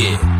Yeah.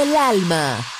Del alma.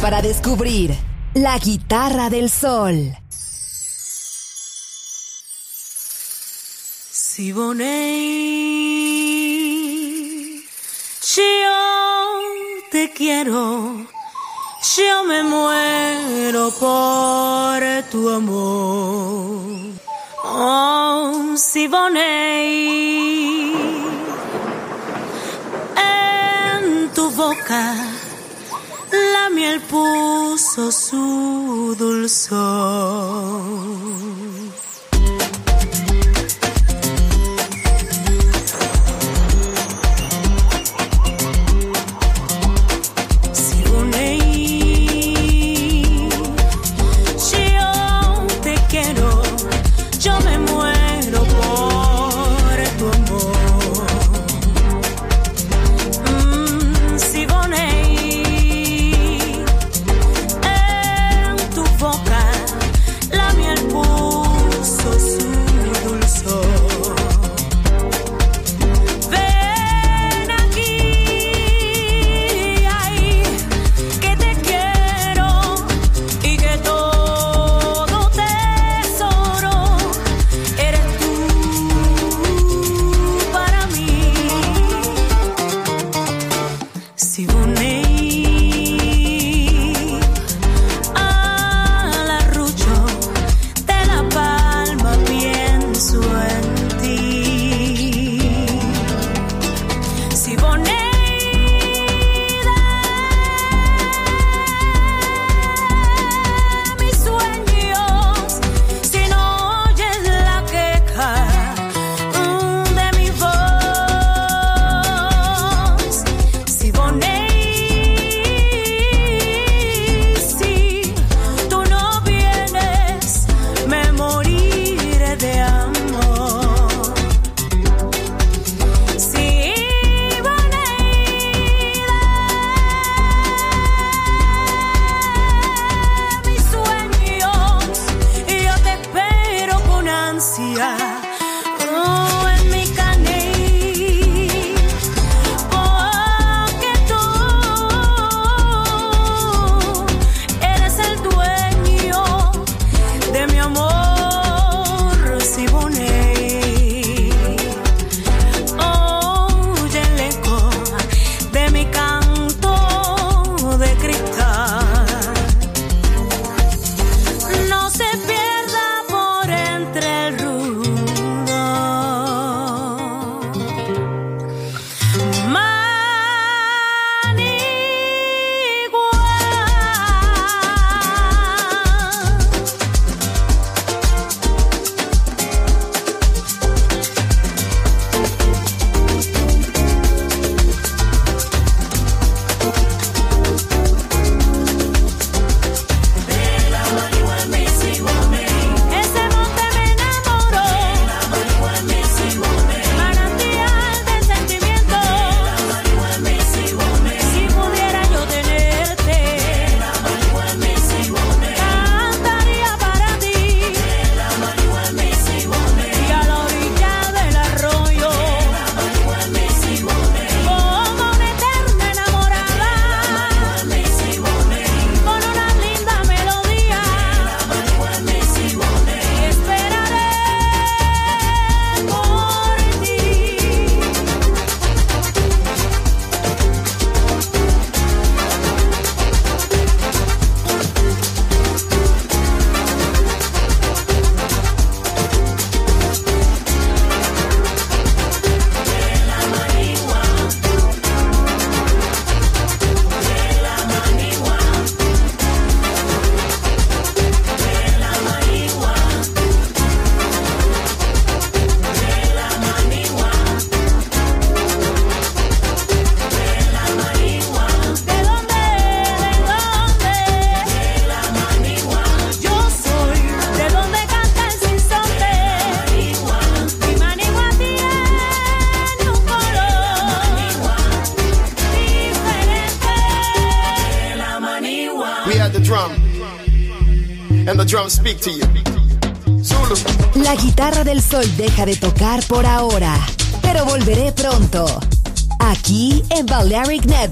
para descubrir la guitarra del sol. Siboney, yo te quiero, yo me muero por tu amor. Oh, Siboney, en tu boca miel puso su dulzor.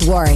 worry.